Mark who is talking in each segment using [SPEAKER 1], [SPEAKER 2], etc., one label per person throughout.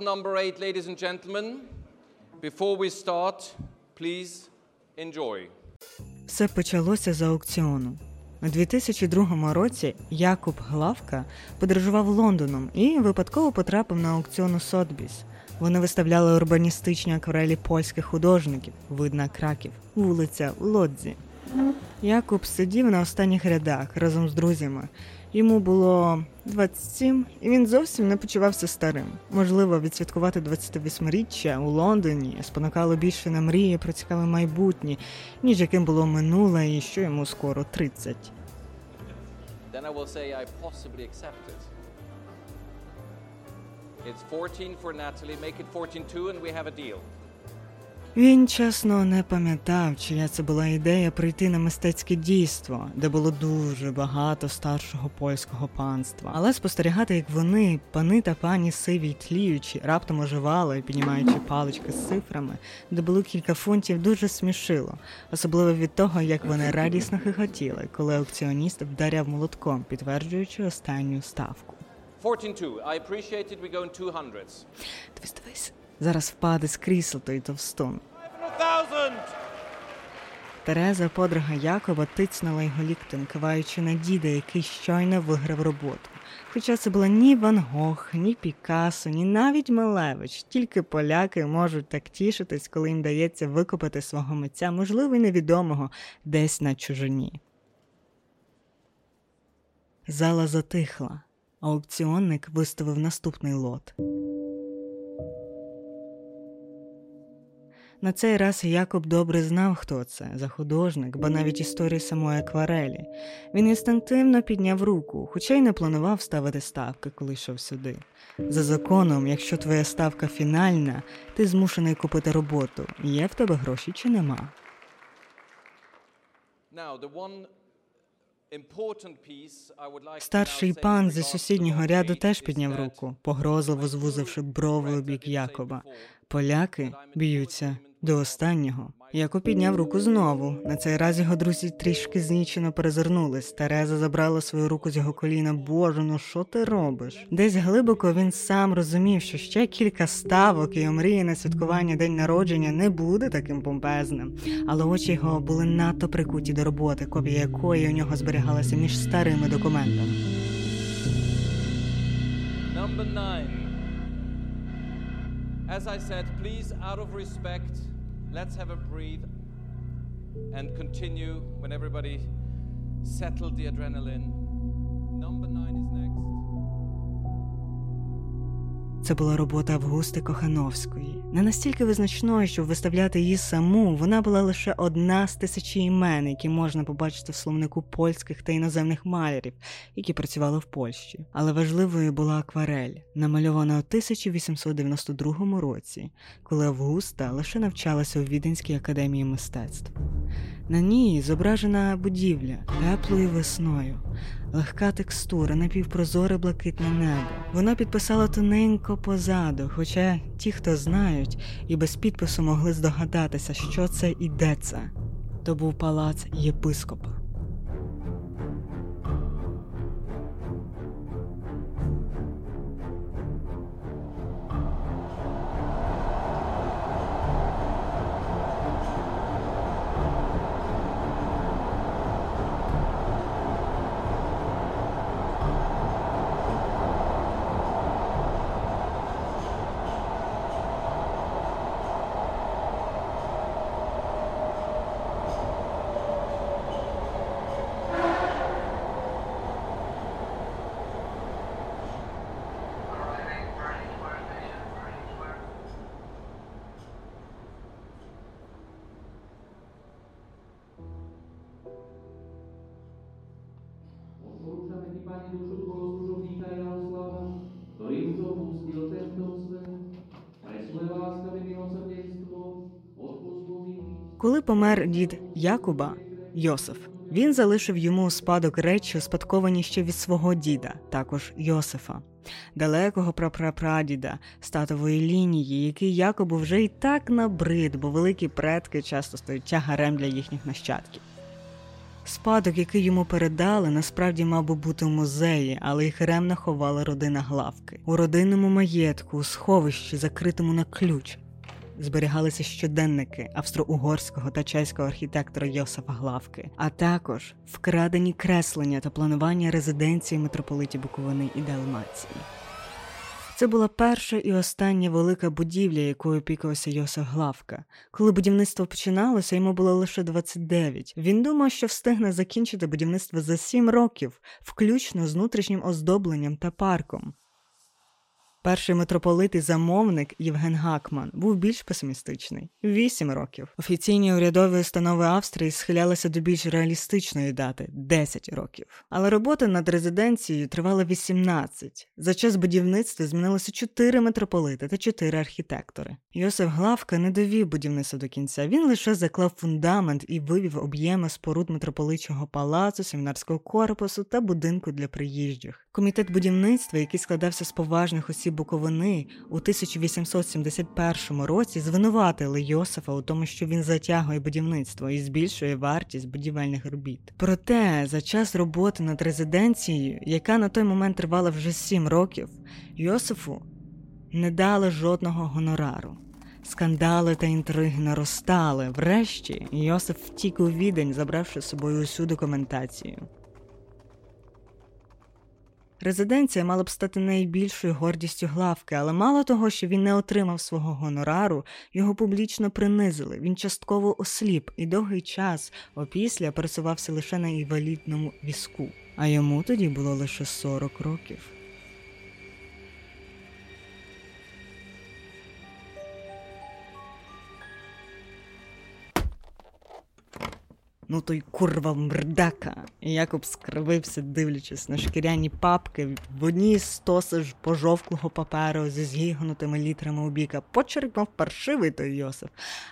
[SPEAKER 1] Lot number eight, ladies and gentlemen. Before we start, please enjoy.
[SPEAKER 2] Все почалося з аукціону. У 2002 році Якуб Главка подорожував Лондоном і випадково потрапив на аукціон у Сотбіс. Вони виставляли урбаністичні акварелі польських художників, видна краків, вулиця Лодзі. Якуб сидів на останніх рядах разом з друзями. Йому було 27, і він зовсім не почувався старим. Можливо, відсвяткувати 28-річчя у Лондоні спонукало більше на мрії про цікаве майбутнє, ніж яким було минуле і що йому скоро 30.
[SPEAKER 1] Then I will say I possibly. It's 14 for Natalie. Make it 14 too, and we have a deal.
[SPEAKER 2] Він чесно не пам'ятав, чия це була ідея прийти на мистецьке дійство, де було дуже багато старшого польського панства. Але спостерігати, як вони, пани та пані сиві й тліючі, раптом оживали, піднімаючи палички з цифрами, де було кілька фунтів, дуже смішило, особливо від того, як вони радісно хихотіли, коли аукціоніст вдаряв молотком, підтверджуючи останню ставку.
[SPEAKER 1] 14 2. I appreciate it. We go in two hundreds.
[SPEAKER 2] Дивись, дивись, зараз впаде з крісла той товстун.
[SPEAKER 1] 500,000!
[SPEAKER 2] Тереза, подруга Якоба, тицнула його ліктем, киваючи на діда, який щойно виграв роботу. Хоча це була ні Ван Гог, ні Пікассо, ні навіть Малевич. Тільки поляки можуть так тішитись, коли їм дається викопати свого митця, можливо, й невідомого, десь на чужині. Зала затихла. Аукціонник виставив наступний лот. На цей раз Якоб добре знав, хто це за художник, бо навіть історії самої акварелі. Він інстинктивно підняв руку, хоча й не планував ставити ставки, коли йшов сюди. За законом, якщо твоя ставка фінальна, ти змушений купити роботу. Є в тебе гроші чи нема? Старший пан зі сусіднього ряду теж підняв руку, погрозливо звузивши брови у бік Якоба. Поляки б'ються до останнього. Якоб підняв руку знову. На цей раз його друзі трішки знічено перезирнулись. Тереза забрала свою руку з його коліна. Боже, ну що ти робиш? Десь глибоко він сам розумів, що ще кілька ставок і омріє на святкування день народження не буде таким помпезним. Але очі його були надто прикуті до роботи, копія якої у нього зберігалася між старими документами.
[SPEAKER 1] Number nine. As I said, please, out of respect, let's have a breathe and continue when everybody settled the adrenaline.
[SPEAKER 2] Це була робота Августи Кохановської. Не настільки визначною, щоб виставляти її саму, вона була лише одна з тисячі імен, які можна побачити в словнику польських та іноземних малярів, які працювали в Польщі. Але важливою була акварель, намальована у 1892 році, коли Августа лише навчалася у Віденській академії мистецтв. На ній зображена будівля теплою весною, легка текстура, напівпрозоре блакитне небо. Вона підписала тоненько позаду, хоча ті, хто знають, і без підпису могли здогадатися, що це і де це. То був палац єпископа.
[SPEAKER 3] Panie, duszę Twojego służownika Jarosława, który już opustil tento swe, ale svoje láskavé milosrdenstvo,
[SPEAKER 2] Коли помер дід Якуба Йосиф, він залишив йому у спадок речі, успадковані ще від свого діда, також Йосифа, далекого прапрапрадіда з татової лінії, який Якобу вже й так набрид, бо великі предки часто стають тягарем для їхніх нащадків. Спадок, який йому передали, насправді мав би бути в музеї, але їх ремно ховала родина главки. У родинному маєтку, у сховищі, закритому на ключ, зберігалися щоденники австро-угорського та чеського архітектора Йосифа Главки, а також вкрадені креслення та планування резиденції митрополитів Буковини і Далмації. Це була перша і остання велика будівля, якою опікувався Йосиф Главка. Коли будівництво починалося, йому було лише 29. Він думав, що встигне закінчити будівництво за 7 років, включно з внутрішнім оздобленням та парком. Перший митрополит і замовник Євген Гакман був більш песимістичний вісім років. Офіційні урядові установи Австрії схилялися до більш реалістичної дати 10 років. Але роботи над резиденцією тривали 18. За час будівництва змінилося 4 митрополити та 4 архітектори. Йосиф Главка не довів будівництво до кінця. Він лише заклав фундамент і вивів об'єми споруд митрополичого палацу, семінарського корпусу та будинку для приїжджих. Комітет будівництва, який складався з поважних осіб Буковини, у 1871 році звинуватили Йосифа у тому, що він затягує будівництво і збільшує вартість будівельних робіт. Проте за час роботи над резиденцією, яка на той момент тривала вже сім років, Йосифу не дали жодного гонорару. Скандали та інтриги наростали. Врешті Йосиф втік у відень, забравши з собою усю документацію. Резиденція мала б стати найбільшою гордістю главки, але мало того, що він не отримав свого гонорару, його публічно принизили. Він частково осліп і довгий час опісля пересувався лише на інвалідному візку, а йому тоді було лише 40 років. Ну той курва мрдака. І Якоб скривився, дивлячись на шкіряні папки, в одній стоси ж пожовклого паперу зі згігнутими літрами у біка почеркнув паршивий той Йосиф,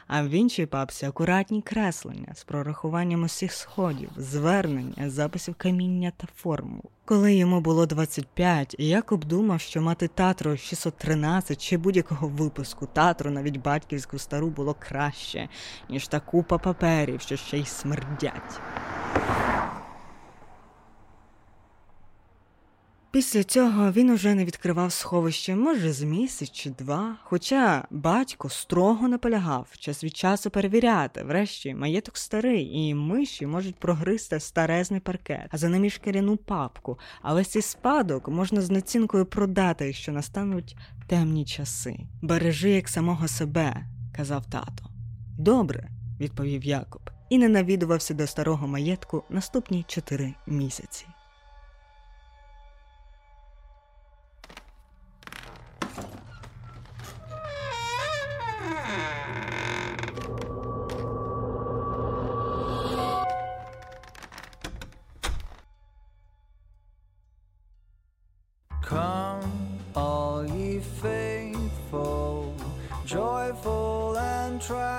[SPEAKER 2] а в іншій папці акуратні креслення з прорахуванням усіх сходів, звернення, записів каміння та формул. Коли йому було 25, Якоб думав, що мати татру 613 чи будь-якого випуску татру, навіть батьківську стару, було краще, ніж та купа паперів, що ще й смердять. Після цього він уже не відкривав сховище, може, з місяць чи два. Хоча батько строго наполягав час від часу перевіряти. Врешті маєток старий, і миші можуть прогризти старезний паркет, а за ним і шкіряну папку. А весь цей спадок можна з націнкою продати, якщо настануть темні часи. Бережи як самого себе, казав тато. Добре, відповів Якоб, і не навідувався до старого маєтку наступні чотири місяці.
[SPEAKER 4] Come, all ye faithful, joyful and triumphant.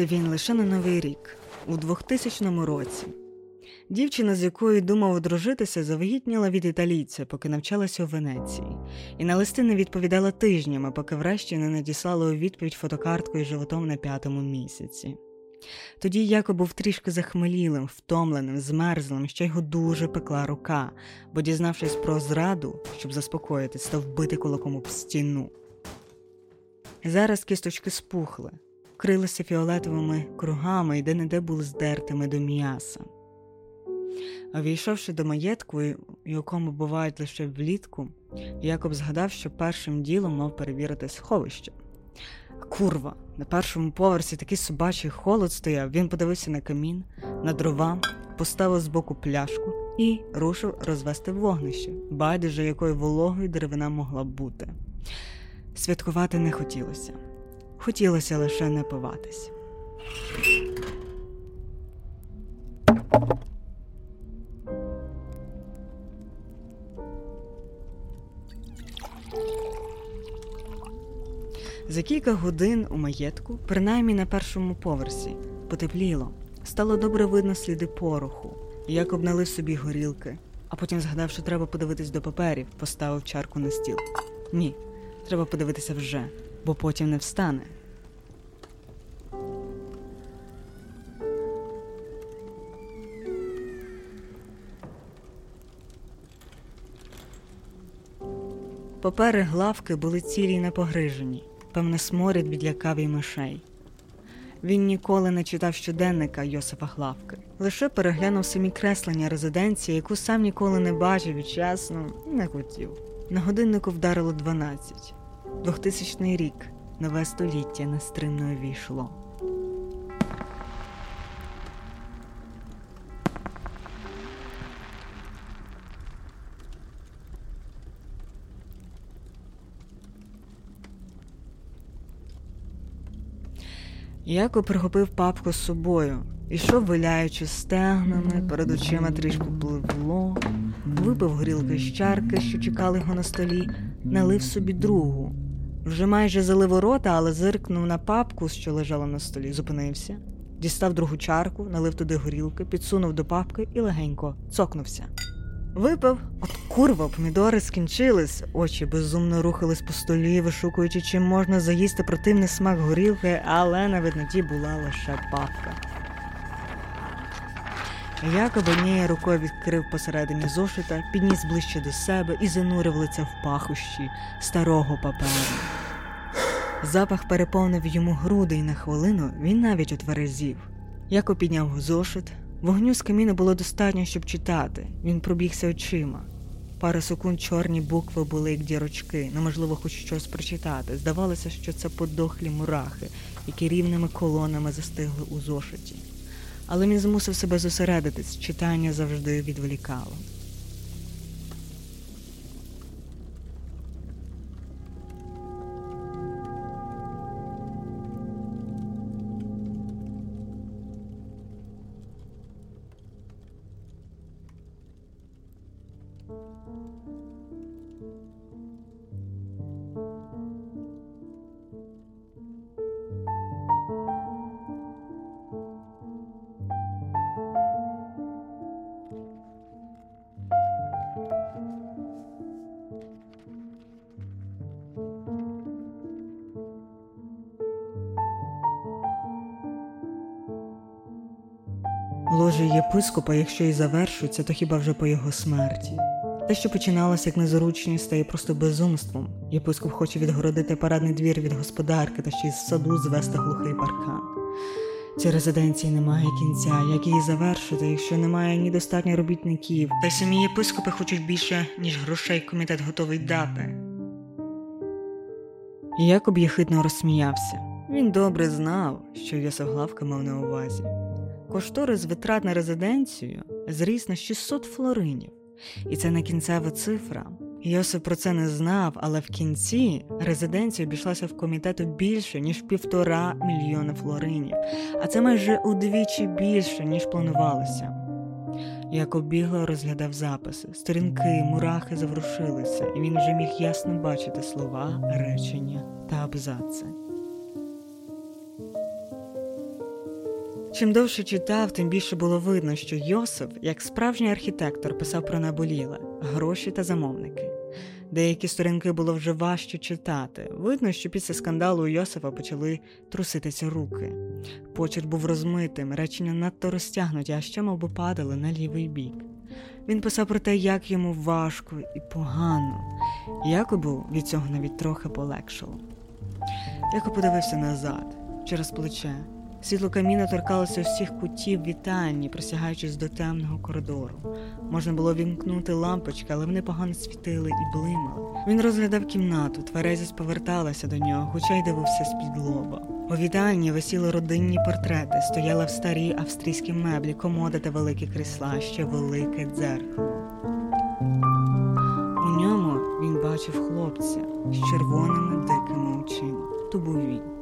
[SPEAKER 2] Повернувся він лише на новий рік, у 2000 році. Дівчина, з якою думав одружитися, завагітніла від італійця, поки навчалася у Венеції, і на листи не відповідала тижнями, поки врешті не надіслала у відповідь фотокартку із животом на п'ятому місяці. Тоді Яко був трішки захмелілим, втомленим, змерзлим, що його дуже пекла рука, бо, дізнавшись про зраду, щоб заспокоїтись, став бити кулаком об стіну. Зараз кісточки спухли, крилися фіолетовими кругами і де-не-де були здертими до м'яса. А війшовши до маєтку, якому бувають лише влітку, Якоб згадав, що першим ділом мав перевірити сховище. Курва, на першому поверсі такий собачий холод стояв. Він подивився на камін, на дрова, поставив збоку пляшку і рушив розвести вогнище, байдуже якою вологою деревина могла бути. Святкувати не хотілося. Хотілося лише напиватись. За кілька годин у маєтку, принаймні на першому поверсі, потепліло. Стало добре видно сліди пороху. Якоб налив собі горілки, а потім згадав, що треба подивитись до паперів, поставив чарку на стіл. Ні, треба подивитися вже, бо потім не встане. Папери главки були цілі й непогрижені, певне, сморід відлякав і мишей. Він ніколи не читав щоденника Йосифа Главки, лише переглянув самі креслення резиденції, яку сам ніколи не бачив і чесно не хотів. На годиннику вдарило 12. 2000 рік, нове століття нестримно війшло. Яко прихопив папку з собою, ішов виляючи стегнами, перед очима трішки пливло, випив горілки з чарки, що чекали його на столі, налив собі другу. Вже майже залив рота, але зиркнув на папку, що лежала на столі, зупинився, дістав другу чарку, налив туди горілки, підсунув до папки і легенько цокнувся. Випив, от курва, помідори скінчились, очі безумно рухались по столі, вишукуючи, чим можна заїсти противний смак горілки, але на видноті була лише папка. Якоб однією рукою відкрив посередині зошита, підніс ближче до себе і занурив лице в пахощі старого паперу. Запах переповнив йому груди, і на хвилину він навіть отверезів. Яко підняв зошит. Вогню з каміну було достатньо, щоб читати. Він пробігся очима. Пару секунд чорні букви були як дірочки, неможливо хоч щось прочитати. Здавалося, що це подохлі мурахи, які рівними колонами застигли у зошиті. Але він змусив себе зосередитись, читання завжди відволікало. Ложе єпископа, якщо і завершується, то хіба вже по його смерті. Те, що починалося як незручність, стає просто безумством. Єпископ хоче відгородити парадний двір від господарки та ще й з саду звести глухий паркан. Цій резиденції немає кінця, як її завершити, якщо немає ні достатньо робітників, та й самі єпископи хочуть більше, ніж грошей комітет готовий дати. Якоб єхидно розсміявся. Він добре знав, що Йосиф Главка мав на увазі. Кошторис витрат на резиденцію зріс на 600 флоринів, і це не кінцева цифра. Йосип про це не знав, але в кінці резиденція обійшлася в комітету більше ніж півтора мільйона флоринів, а це майже удвічі більше, ніж планувалося. Якоб бігло розглядав записи, сторінки, мурахи заворушилися, і він вже міг ясно бачити слова, речення та абзаци. Чим довше читав, тим більше було видно, що Йосиф, як справжній архітектор, писав про наболіле, гроші та замовники. Деякі сторінки було вже важче читати. Видно, що після скандалу у Йосифа почали труситися руки. Почерк був розмитим, речення надто розтягнуті, а ще мов би падали на лівий бік. Він писав про те, як йому важко і погано. Якобу від цього навіть трохи полегшало. Яко подивився назад, через плече. Світло каміна торкалося усіх кутів вітальні, просягаючись до темного коридору. Можна було вімкнути лампочки, але вони погано світили і блимали. Він розглядав кімнату, тверезість поверталася до нього, хоча й дивився з-під лоба. У вітальні висіли родинні портрети, стояли в старі австрійські меблі, комоди та великі крісла, ще велике дзеркало. У ньому він бачив хлопця з червоними дикими очима. То був він.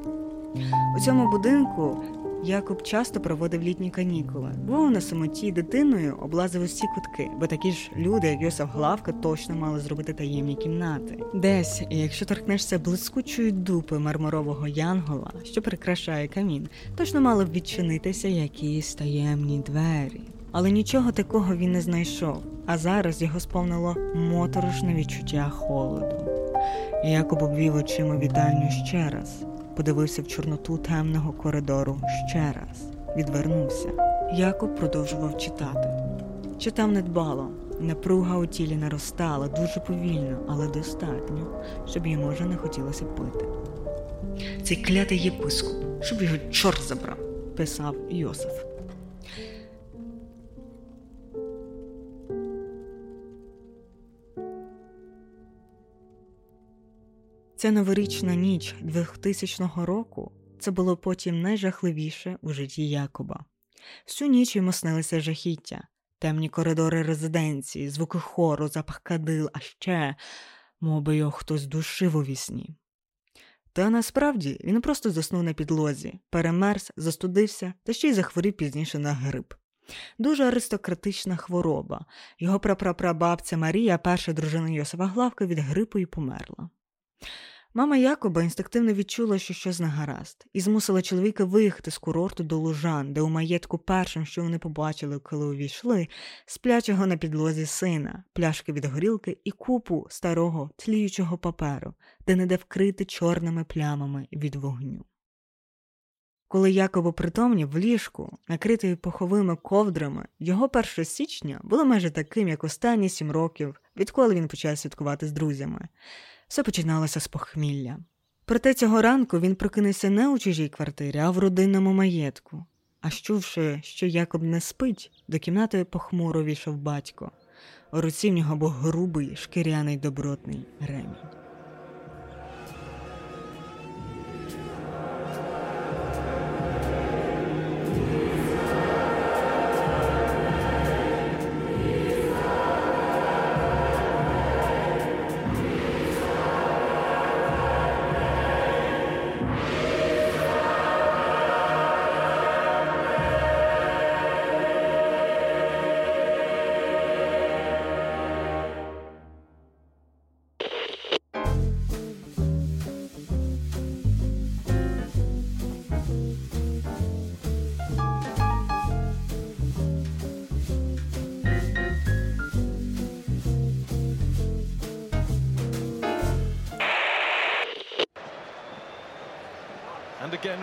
[SPEAKER 2] У цьому будинку Якоб часто проводив літні канікули. Був на самоті дитиною, облазив усі кутки, бо такі ж люди, як Йосиф Главка, точно мали зробити таємні кімнати. Десь, якщо торкнешся блискучої дупи мармурового янгола, що прикрашає камін, точно мали б відчинитися якісь таємні двері. Але нічого такого він не знайшов, а зараз його сповнило моторошне відчуття холоду. Якоб обвів очима вітальню ще раз, подивився в чорноту темного коридору ще раз, відвернувся. Якоб продовжував читати. Читав недбало. Напруга у тілі наростала дуже повільно, але достатньо, щоб йому вже не хотілося пити. Цей клятий єпископ, щоб його чорт забрав, писав Йосиф. Ця новорічна ніч 2000 року це було потім найжахливіше у житті Якоба. Всю ніч йому снилися жахіття, темні коридори резиденції, звуки хору, запах кадил, а ще, мов би його хтось душив у вісні. Та насправді він просто заснув на підлозі, перемерз, застудився та ще й захворів пізніше на грип. Дуже аристократична хвороба. Його прапрапрабабця Марія, перша дружина Йосифа Главка, від грипу і померла. Мама Якоба інстинктивно відчула, що щось не гаразд, і змусила чоловіка виїхати з курорту до Лужан, де у маєтку першим, що вони побачили, коли увійшли, сплячого на підлозі сина, пляшки від горілки і купу старого тліючого паперу, де не де вкрити чорними плямами від вогню. Коли Якоб опритомнів в ліжку, накритий пуховими ковдрами, його 1 січня було майже таким, як останні сім років, відколи він почав святкувати з друзями. Все починалося з похмілля. Проте цього ранку він прокинувся не у чужій квартирі, а в родинному маєтку. А чувши, що Якоб не спить, до кімнати похмуро війшов батько. У руці в нього був грубий, шкіряний добротний ремінь.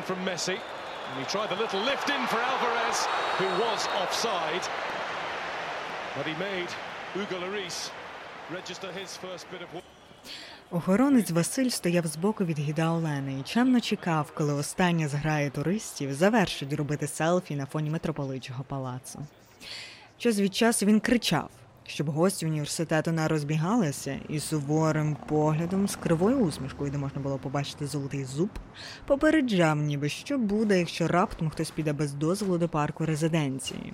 [SPEAKER 5] From Messi. And he tried the little lift in for Alvarez, who was offside. But he made Hugo Lloris register his first bit of.
[SPEAKER 2] Охоронець Василь стояв збоку від гіда Олени і чемно чекав, коли остання зграя туристів завершить робити селфі на фоні митрополичого палацу. Час від часу він кричав, щоб гості університету не розбігалися, і суворим поглядом з кривою усмішкою, де можна було побачити золотий зуб, попереджав, ніби що буде, якщо раптом хтось піде без дозволу до парку резиденції.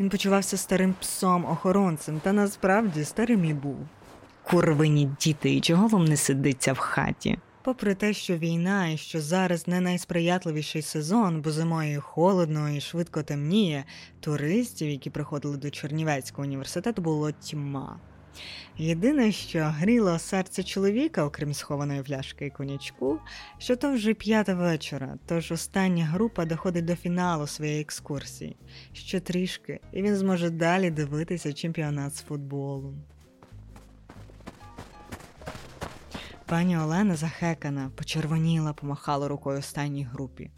[SPEAKER 2] Він почувався старим псом охоронцем, та насправді старим і був. Курвині діти, і чого вам не сидиться в хаті? Попри те, що війна і що зараз не найсприятливіший сезон, бо зимою холодно і швидко темніє, туристів, які приходили до Чернівецького університету, було тьма. Єдине, що гріло серце чоловіка, окрім схованої пляшки і конячку, що то вже п'ята вечора, тож остання група доходить до фіналу своєї екскурсії. Ще трішки, і він зможе далі дивитися чемпіонат з футболу. Пані Олена захекана, почервоніла, помахала рукою останній групі.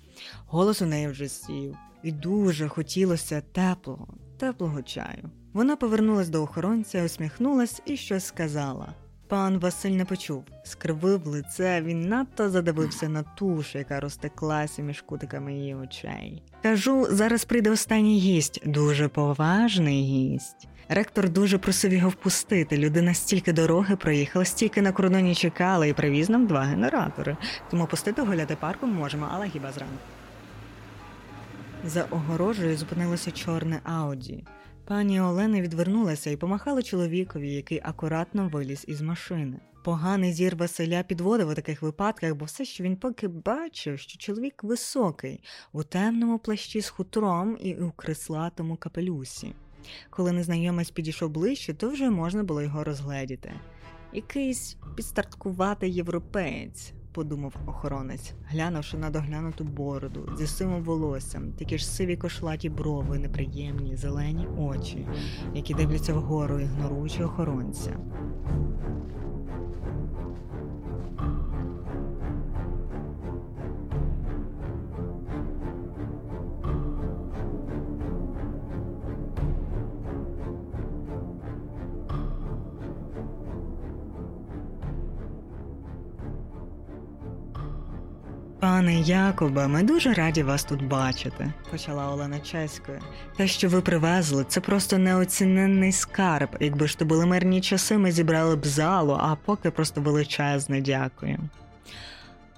[SPEAKER 2] Голос у неї вже сів, і дуже хотілося теплого, теплого чаю. Вона повернулась до охоронця, усміхнулась і щось сказала. Пан Василь не почув, скривив лице, він надто задивився на туш, яка розтеклася між кутиками її очей. Кажу, зараз прийде останній гість, дуже поважний гість. Ректор дуже просив його впустити. Людина стільки дороги проїхала, стільки на кордоні чекала і привіз нам два генератори. Тому пустити гуляти парком можемо, але хіба зранку. За огорожею зупинилося чорне Ауді. Пані Олена відвернулася і помахала чоловікові, який акуратно виліз із машини. Поганий зір Василя підводив у таких випадках, бо все, що він поки бачив, що чоловік високий, у темному плащі з хутром і у крислатому капелюсі. Коли незнайомець підійшов ближче, то вже можна було його розгледіти. Якийсь підстарткуватий європеєць, подумав охоронець, глянувши на доглянуту бороду зі сивим волоссям, такі ж сиві кошлаті брови, неприємні, зелені очі, які дивляться вгору, ігноруючи охоронця. Пане Якобе, ми дуже раді вас тут бачити, почала Олена чеською. Те, що ви привезли, це просто неоціненний скарб. Якби ж то були мирні часи, ми зібрали б залу, а поки просто величезне дякую.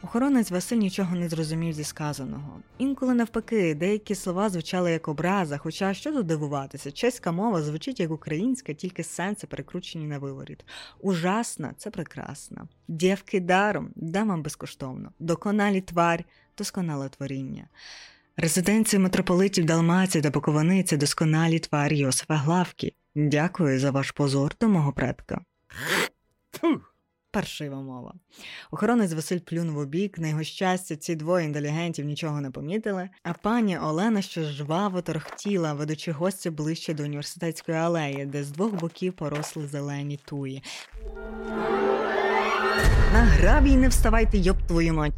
[SPEAKER 2] Охоронець Василь нічого не зрозумів зі сказаного. Інколи навпаки, деякі слова звучали як образа, хоча що тут дивуватися, чеська мова звучить як українська, тільки сенси перекручені на виворіт. Ужасна це прекрасна. Дівки даром, дамам безкоштовно. Доконалі тварь, досконале творіння. Резиденції митрополитів Далмації та Буковини – досконалі тварі Йосифа Главки. Дякую за ваш позор до мого предка. Паршива мова. Охоронець Василь плюнув у бік, на його щастя, ці двоє інтелігентів нічого не помітили, а пані Олена ще жваво торхтіла, ведучи гостя ближче до університетської алеї, де з двох боків поросли зелені туї. На грабій не вставайте, йоб твою мать.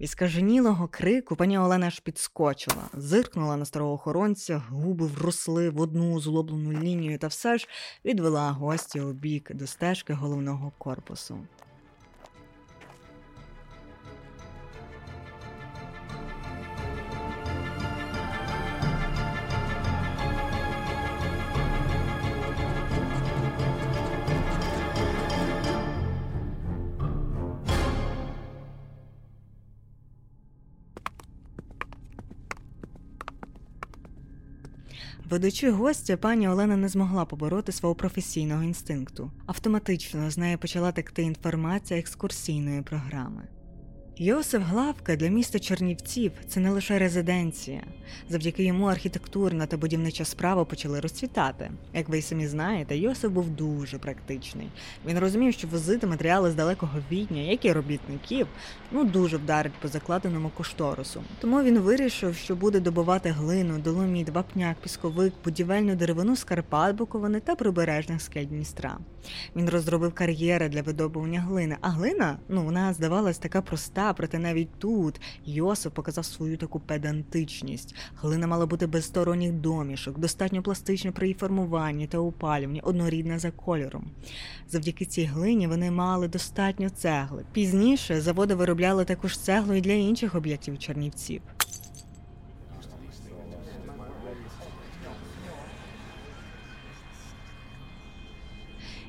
[SPEAKER 2] Від скаженілого крику пані Олена аж підскочила, зиркнула на старого охоронця, губи вросли в одну злоблену лінію та все ж відвела гостя у бік до стежки головного корпусу. Ведучи гостя, пані Олена не змогла побороти свого професійного інстинкту. Автоматично з неї почала текти інформація екскурсійної програми. Йосиф Главка для міста Чернівців це не лише резиденція. Завдяки йому архітектурна та будівнича справа почали розцвітати. Як ви й самі знаєте, Йосиф був дуже практичний. Він розумів, що возити матеріали з далекого відня, як і робітників, ну дуже вдарить по закладеному кошторису. Тому він вирішив, що буде добувати глину, доломіт, вапняк, пісковик, будівельну деревину з Карпат, Буковини та прибережних скель Дністра. Він розробив кар'єри для видобування глини, а глина, ну вона здавалась така проста, проте навіть тут Йосиф показав свою таку педантичність. Глина мала бути без сторонніх домішок, достатньо пластична при її формуванні та опалюванні, однорідна за кольором. Завдяки цій глині вони мали достатньо цегли. Пізніше заводи виробляли також цеглу і для інших об'єктів Чернівців.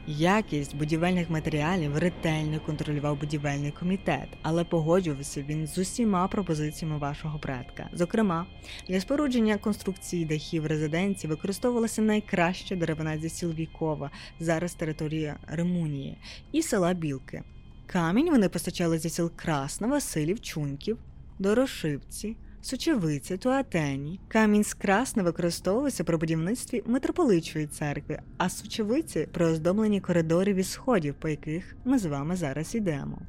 [SPEAKER 2] Якість будівельних матеріалів ретельно контролював будівельний комітет, але погоджувався він з усіма пропозиціями вашого предка. Зокрема, для спорудження конструкції дахів резиденції використовувалася найкраща деревина зі сіл Вікова, зараз територія Римунії, і села Білки. Камінь вони постачали зі сіл Красна, Василів, Чуньків, Дорошивці, Сучевиці, Туатені. Камінь з Красна використовувався при будівництві митрополичої церкви, а сучевиці при оздобленні коридорів і сходів, по яких ми з вами зараз йдемо.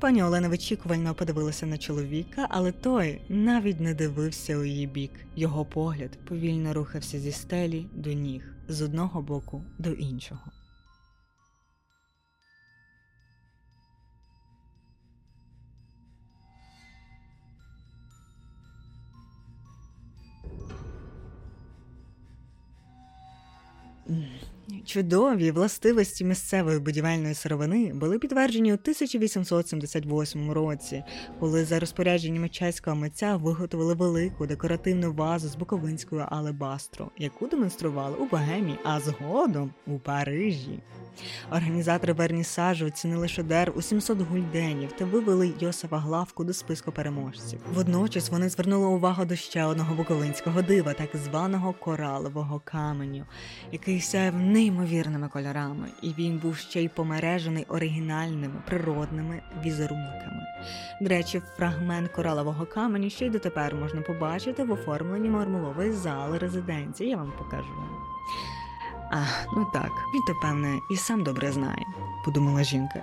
[SPEAKER 2] Пані Олена вичікувально подивилася на чоловіка, але той навіть не дивився у її бік. Його погляд повільно рухався зі стелі до ніг, з одного боку до іншого. Чудові властивості місцевої будівельної сировини були підтверджені у 1878 році, коли за розпорядженнями чеського митця виготовили велику декоративну вазу з буковинською алебастру, яку демонстрували у Богемі, а згодом у Парижі. Організатори вернісажу оцінили шедевр у 700 гульденів та вивели Йосифа Главку до списку переможців. Водночас вони звернули увагу до ще одного буковинського дива, так званого коралового каменю, який сяяв неймовірними кольорами, і він був ще й помережений оригінальними природними візерунками. До речі, фрагмент коралового каменю ще й дотепер можна побачити в оформленні мармулової зали резиденції. Я вам покажу. А, ну так, він то певне і сам добре знає, подумала жінка.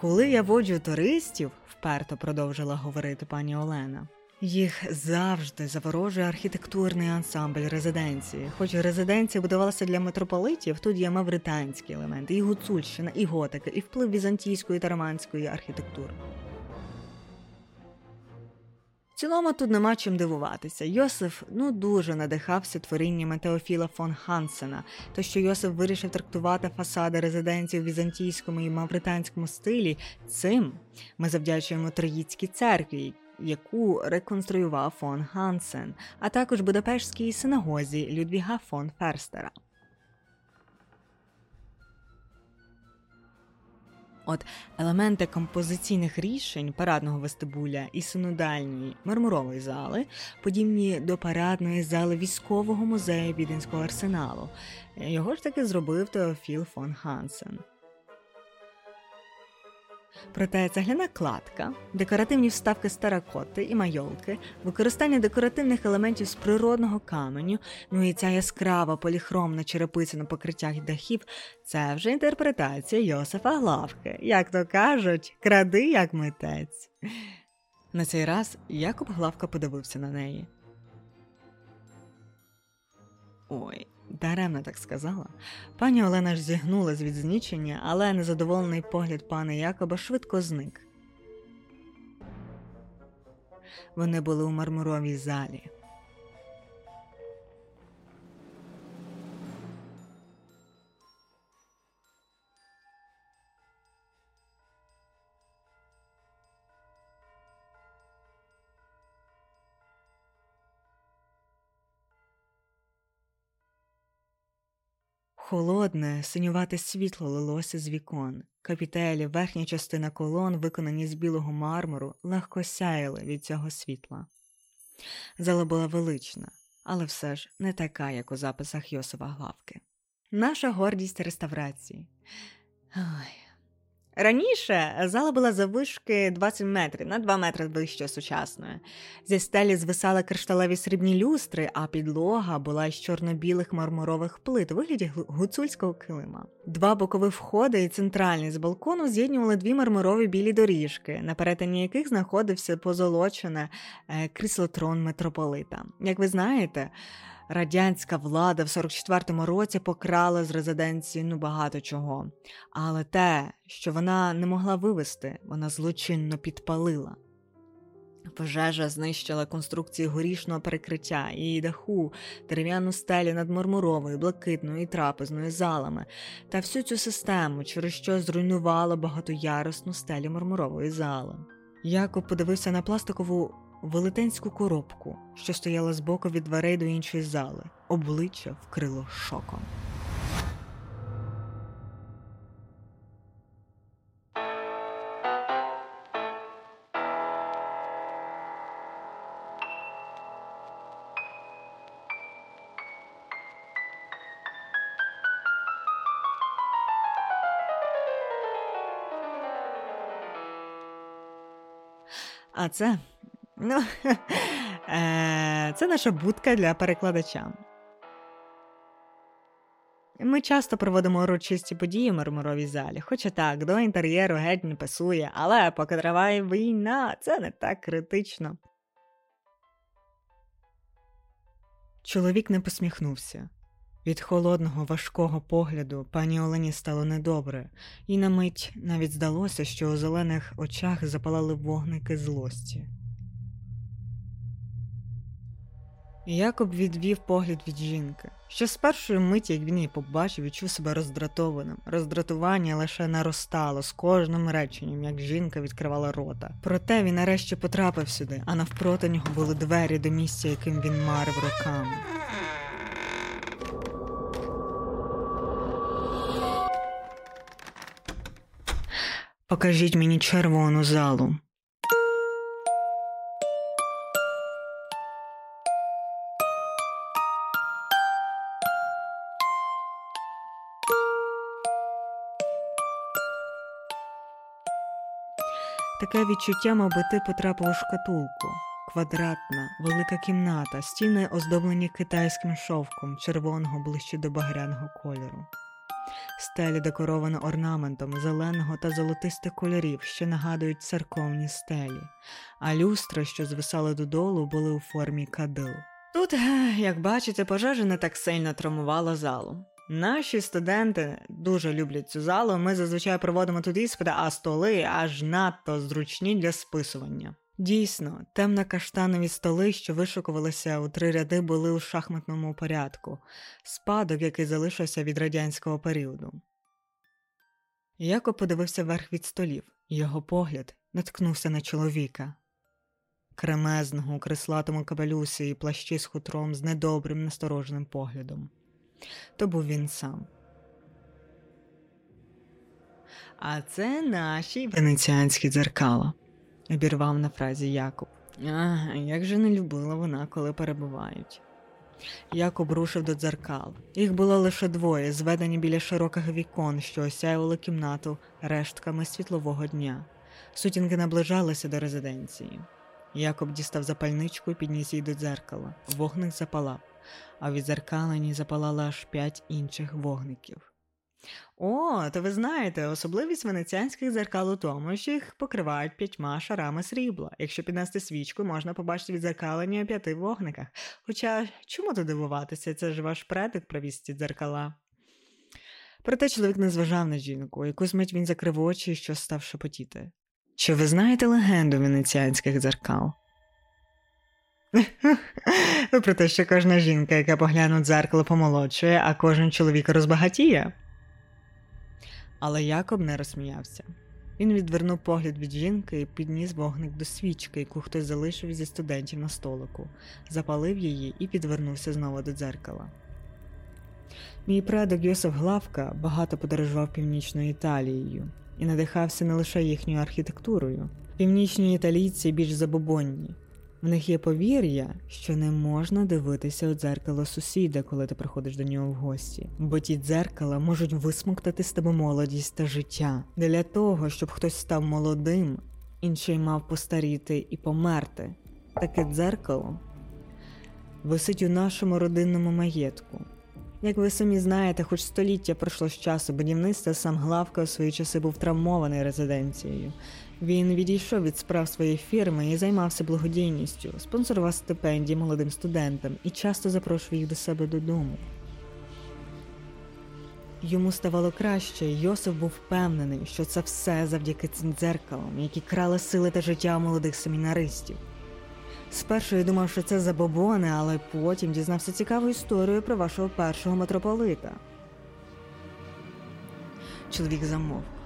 [SPEAKER 2] Коли я воджу туристів, вперто продовжила говорити пані Олена. Їх завжди заворожує архітектурний ансамбль резиденції. Хоч резиденція будувалася для митрополитів, тут є мавританські елементи, і гуцульщина, і готика, і вплив візантійської та романської архітектури. Цілому тут нема чим дивуватися. Йосиф ну дуже надихався творіннями Теофіла фон Хансена, то що Йосиф вирішив трактувати фасади резиденції в візантійському і мавританському стилі. Цим ми завдячуємо Троїцькій церкві, яку реконструював фон Хансен, а також Будапештській синагозі Людвіга фон Ферстера. От елементи композиційних рішень парадного вестибуля і синодальної мармурової зали подібні до парадної зали військового музею Віденського арсеналу. Його ж таки зробив Теофіл фон Хансен. Проте цегляна кладка, декоративні вставки з теракоти і майолки, використання декоративних елементів з природного каменю, ну і ця яскрава поліхромна черепиця на покриттях дахів це вже інтерпретація Йосифа Главки. Як то кажуть, кради як митець. На цей раз Якоб Главка подивився на неї. Ой, даремно так сказала. Пані Олена ж зігнулась від знічення, але незадоволений погляд пана Якоба швидко зник. Вони були у мармуровій залі. Холодне, синювате світло лилося з вікон. Капітелі, верхня частина колон, виконані з білого мармуру, легко сяяли від цього світла. Зала була велична, але все ж не така, як у записах Йосова Главки. Наша гордість реставрації. Ой. Раніше зала була завишки 20 метрів на 2 метри вище сучасної. Зі стелі звисали кришталеві срібні люстри, а підлога була з чорно-білих мармурових плит у вигляді гуцульського килима. Два бокові входи і центральний з балкону з'єднували дві мармурові білі доріжки, на перетині яких знаходився позолочене е, кріслотрон митрополита. Як ви знаєте, радянська влада в 44-му році покрала з резиденції ну багато чого. Але те, що вона не могла вивести, вона злочинно підпалила. Пожежа знищила конструкції горішного перекриття, її даху, дерев'яну стелю над мармуровою, блакитною і трапезною залами та всю цю систему, через що зруйнувала багатоярусну стелю мармурової зали. Якоб подивився на пластикову велетенську коробку, що стояла збоку від дверей до іншої зали. Обличчя вкрило шоком. А це. Ну, е, це наша будка для перекладача. Ми часто проводимо урочисті події в мармуровій залі, хоча так, до інтер'єру геть не пасує, але поки триває війна, це не так критично. Чоловік не посміхнувся. Від холодного, важкого погляду пані Олені стало недобре, і на мить навіть здалося, що у зелених очах запалали вогники злості. Якоб відвів погляд від жінки. Ще з першої миті, як він її побачив, відчув себе роздратованим. Роздратування лише наростало з кожним реченням, як жінка відкривала рота. Проте він нарешті потрапив сюди, а навпроти нього були двері до місця, яким він марив роками. Покажіть мені червону залу. Таке відчуття, мовби ти потрапив у шкатулку. Квадратна, велика кімната, стіни оздоблені китайським шовком, червоного ближче до багряного кольору. Стелі декоровано орнаментом зеленого та золотистих кольорів, що нагадують церковні стелі, а люстри, що звисали додолу, були у формі кадил. Тут, як бачите, пожежа не так сильно травмувала залу. Наші студенти дуже люблять цю залу. Ми зазвичай проводимо тут іспити, а столи аж надто зручні для списування. Дійсно, темно-каштанові столи, що вишукувалися у три ряди, були у шахматному порядку, спадок, який залишився від радянського періоду. Яко подивився вверх від столів, його погляд наткнувся на чоловіка. Кремезного у креслатому капелюсі і плащі з хутром з недобрим настороженим поглядом. То був він сам. А це наші венеціанські дзеркала, обірвав на фразі Якуб. Ага, як же не любила вона, коли перебувають. Якуб рушив до дзеркал. Їх було лише двоє, зведені біля широких вікон, що осяювали кімнату рештками світлового дня. Сутінки наближалися до резиденції. Якоб дістав запальничку і підніс її до дзеркала. Вогник запалав, а від дзеркалені запалало аж п'ять інших вогників. О, то ви знаєте, особливість венеціанських дзеркал у тому, що їх покривають п'ятьма шарами срібла. Якщо піднести свічку, можна побачити відзеркалення п'яти вогниках. Хоча чому тут дивуватися? Це ж ваш предок привіз ці дзеркала. Проте чоловік не зважав на жінку, якусь мить він закрив очі, що став шепотіти. Чи ви знаєте легенду венеціанських дзеркал? Про те, що кожна жінка, яка погляне в дзеркало, помолодшує, а кожен чоловік розбагатіє. Але Якоб не розсміявся. Він відвернув погляд від жінки і підніс вогник до свічки, яку хтось залишив зі студентів на столику, запалив її і підвернувся знову до дзеркала. Мій предок Йосиф Главка багато подорожував північною Італією і надихався не лише їхньою архітектурою. Північні італійці більш забобонні. В них є повір'я, що не можна дивитися у дзеркало сусіда, коли ти приходиш до нього в гості, бо ті дзеркала можуть висмоктати з тебе молодість та життя. Для того, щоб хтось став молодим, інший мав постаріти і померти. Таке дзеркало висить у нашому родинному маєтку. Як ви самі знаєте, хоч століття пройшло з часу будівництва, сам Главка у свої часи був травмований резиденцією. Він відійшов від справ своєї фірми і займався благодійністю, спонсорував стипендії молодим студентам і часто запрошував їх до себе додому. Йому ставало краще, і Йосиф був впевнений, що це все завдяки цим дзеркалам, які крали сили та життя молодих семінаристів. Спершу я думав, що це забобони, але потім дізнався цікаву історію про вашого першого митрополита. Чоловік замовк.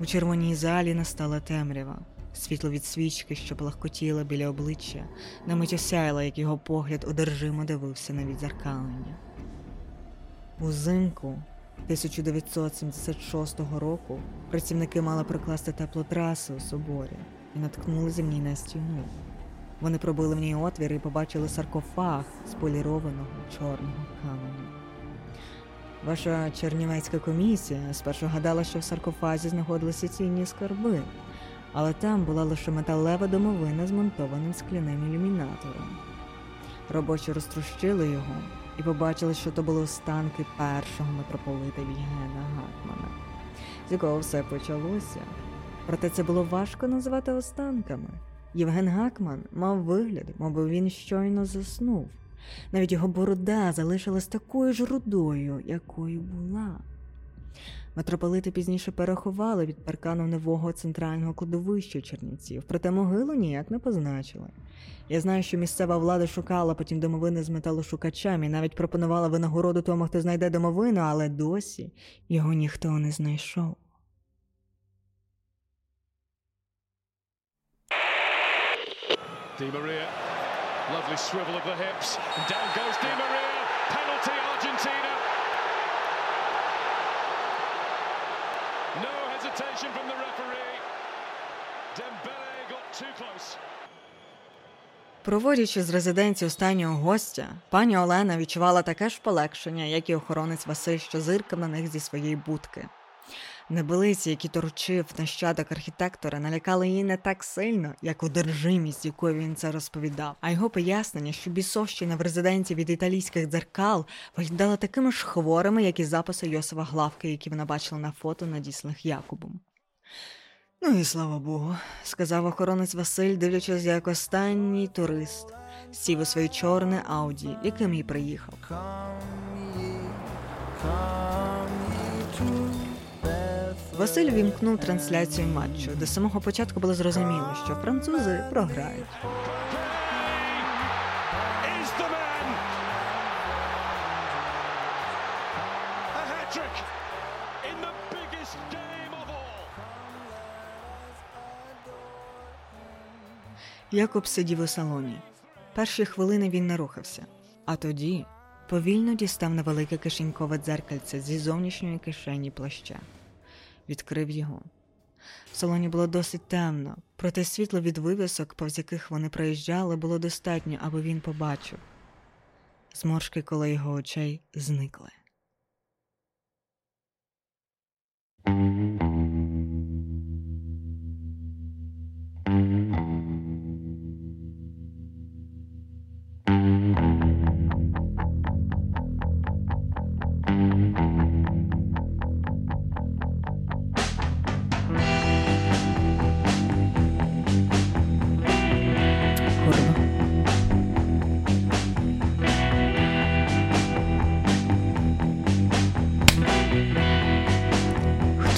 [SPEAKER 2] У червоній залі настала темрява. Світло від свічки, що палахкотіло біля обличчя, на мить осяяло, як його погляд одержимо дивився на відзеркалення. Узимку 1976 року працівники мали прокласти теплотрасу у соборі і наткнулися в на стіну. Вони пробили в ній отвір і побачили саркофаг з полірованого чорного каменю. Ваша чернівецька комісія спершу гадала, що в саркофазі знаходилися цінні скарби, але там була лише металева домовина з монтованим скляним ілюмінатором. Робочі розтрощили його і побачили, що то були останки першого митрополита Вільгена Гатмана, з якого все почалося. Проте це було важко назвати останками. Євген Гакман мав вигляд, мовби він щойно заснув. Навіть його борода залишилась такою ж рудою, якою була. Митрополити пізніше переховали від паркану нового центрального кладовища Чернівців, проте могилу ніяк не позначили. Я знаю, що місцева влада шукала потім домовини з металошукачами і навіть пропонувала винагороду тому, хто знайде домовину, але досі його ніхто не знайшов.
[SPEAKER 5] Di Maria, lovely swivel of the hips, and down goes Di Maria. Penalty Argentina. No hesitation from the referee. Dembele got too close.
[SPEAKER 2] Проводячи з резиденції останнього гостя, пані Олена відчувала таке ж полегшення, як і охоронець Василь, що зиркав на них зі своєї будки. Небилиці, які торчив нащадок архітектора, налякали її не так сильно, як одержимість, якою він це розповідав. А його пояснення, що бісовщина в резиденції від італійських дзеркал виглядала такими ж хворими, як і записи Йосифа Главки, які вона бачила на фото, надісланих Якубом. Ну і слава Богу, сказав охоронець Василь, дивлячись, як останній турист сів у своє чорне ауді, яким і приїхав. Василь вімкнув трансляцію матчу. До самого початку було зрозуміло, що французи програють. Якоб сидів у салоні. Перші хвилини він не рухався, а тоді повільно дістав невелике кишенькове дзеркальце зі зовнішньої кишені плаща. Відкрив його. В салоні було досить темно, проте світло від вивісок, повз яких вони проїжджали, було достатньо, аби він побачив. Зморшки коло його очей зникли.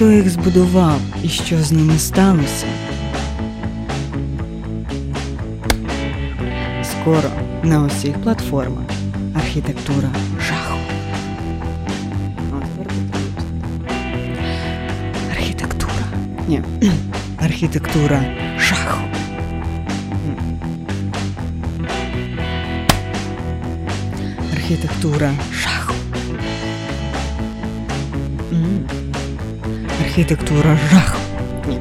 [SPEAKER 2] Хто їх збудував і що з ними сталося? Скоро на усіх платформах архітектура жаху. Архітектура. Ні. Архітектура жаху. Архітектура жаху. Архітектура жаху. Ні.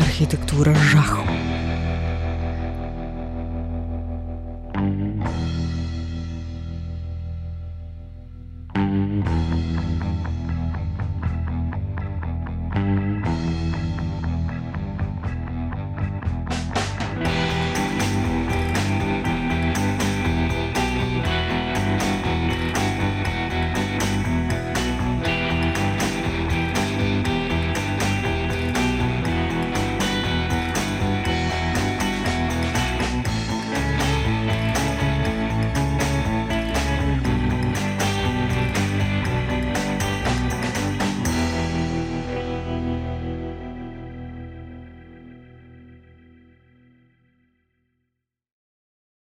[SPEAKER 2] Архітектура жаху.